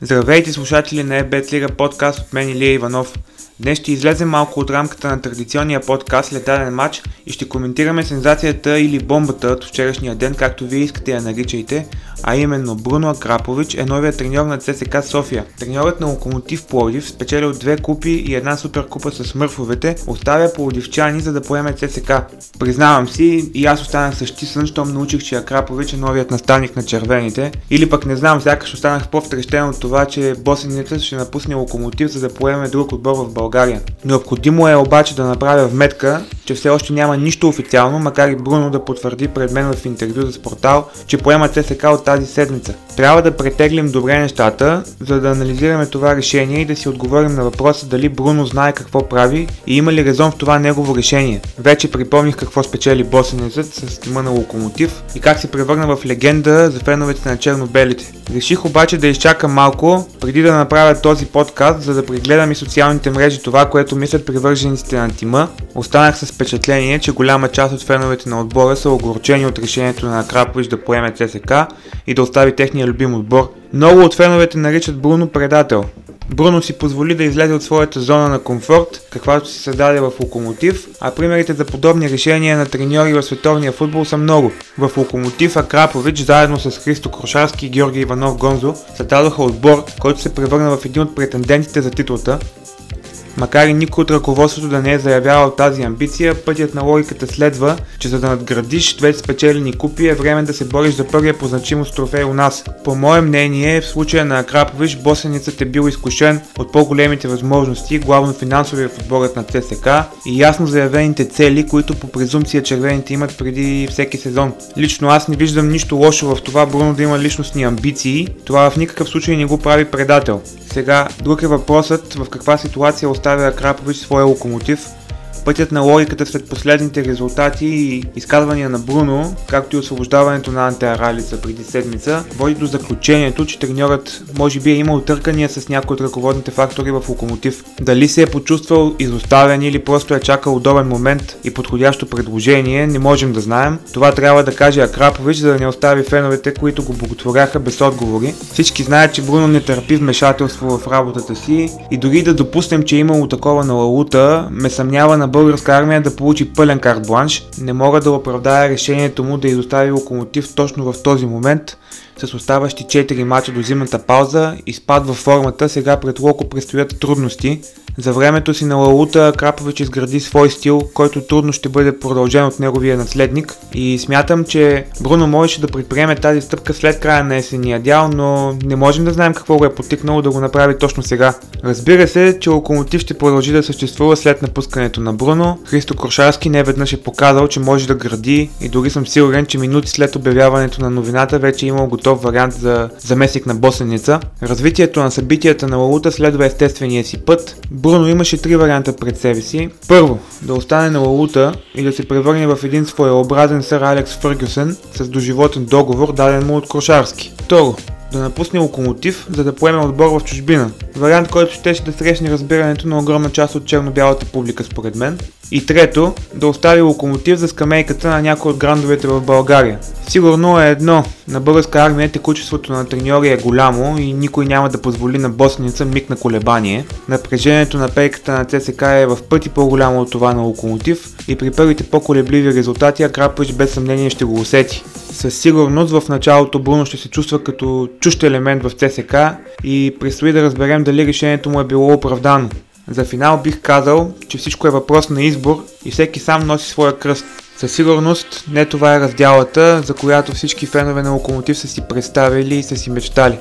Здравейте слушатели на ЕБЕТ Лига подкаст от мен Илия Иванов. Днес ще излезем малко от рамката на традиционния подкаст след даден матч и ще коментираме сензацията или бомбата от вчерашния ден, както вие искате я наричайте, а именно Бруно Акрапович е новият треньор на ЦСК София. Треньорът на Локомотив Пловдив, спечелил две купи и една суперкупа с мърфовете, оставя пловдивчани за да поеме ЦСК. Признавам си, и аз останах същисън, щом научих, че Акрапович е новият наставник на червените. Или пък не знам, сякаш останах по-втрещен от това, че босеницът ще напусне Локомотив, за да поеме друг отбор в България. Необходимо е обаче да направя вметка, че все още няма нищо официално, макар и Бруно да потвърди пред мен в интервю за портал, че поема ЦСК от тази седмица. Трябва да претеглим добре нещата, за да анализираме това решение и да си отговорим на въпроса дали Бруно знае какво прави и има ли резон в това негово решение. Вече припомних какво спечели босенецът с тима на Локомотив и как се превърна в легенда за феновете на черно-белите. Реших обаче да изчакам малко, преди да направя този подкаст, за да прегледам и социалните мрежи това, което мислят привържениците на тима. Останах с впечатление, че голяма част от феновете на отбора са огорчени от решението на Крапович да поеме ЦСК и да остави техния любим отбор. Много от феновете наричат Бруно предател. Бруно си позволи да излезе от своята зона на комфорт, каквато си създаде в Локомотив, а примерите за подобни решения на треньори в световния футбол са много. В Локомотив Акрапович, заедно с Христо Крошарски и Георги Иванов Гонзо, създадоха отбор, който се превърна в един от претендентите за титлата, Макар и никой от ръководството да не е заявявал тази амбиция, пътят на логиката следва, че за да надградиш две спечелени купи е време да се бориш за първия по значимост трофей у нас. По мое мнение, в случая на Крапович, босеницът е бил изкушен от по-големите възможности, главно финансовия в отборът на ЦСК и ясно заявените цели, които по презумпция червените имат преди всеки сезон. Лично аз не виждам нищо лошо в това Бруно да има личностни амбиции, това в никакъв случай не го прави предател. Сега, друг е въпросът в каква ситуация оставя Крапович своя локомотив Пътят на логиката след последните резултати и изказвания на Бруно, както и освобождаването на Анте Аралица преди седмица, води до заключението, че треньорът може би е имал търкания с някои от ръководните фактори в локомотив. Дали се е почувствал изоставен или просто е чакал удобен момент и подходящо предложение, не можем да знаем. Това трябва да каже Акрапович, за да не остави феновете, които го боготворяха без отговори. Всички знаят, че Бруно не търпи вмешателство в работата си и дори да допуснем, че е имало такова на Лалута, ме съмнява на българска армия да получи пълен карт бланш, не мога да оправдая решението му да изостави локомотив точно в този момент, с оставащи 4 мача до зимната пауза във формата, сега пред Локо предстоят трудности, за времето си на Лаута Крапович изгради свой стил, който трудно ще бъде продължен от неговия наследник и смятам, че Бруно можеше да предприеме тази стъпка след края на есения дял, но не можем да знаем какво го е потикнало да го направи точно сега. Разбира се, че Локомотив ще продължи да съществува след напускането на Бруно. Христо Крошарски не веднъж е показал, че може да гради и дори съм сигурен, че минути след обявяването на новината вече е имал готов вариант за заместник на босеница. Развитието на събитията на Лаута следва естествения си път. Бруно имаше три варианта пред себе си. Първо, да остане на Лалута и да се превърне в един своеобразен сър Алекс Фъргюсен с доживотен договор, даден му от Крошарски. Второ, да напусне локомотив, за да поеме отбор в чужбина. Вариант, който ще да срещне разбирането на огромна част от черно-бялата публика според мен. И трето, да остави локомотив за скамейката на някои от грандовете в България. Сигурно е едно, на българска армия текучеството на треньори е голямо и никой няма да позволи на босница миг на колебание. Напрежението на пейката на ЦСК е в пъти по-голямо от това на локомотив и при първите по-колебливи резултати Акрапович без съмнение ще го усети. Със сигурност в началото Бруно ще се чувства като чущ елемент в ЦСК и предстои да разберем дали решението му е било оправдано. За финал бих казал, че всичко е въпрос на избор и всеки сам носи своя кръст. Със сигурност не това е раздялата, за която всички фенове на Локомотив са си представили и са си мечтали.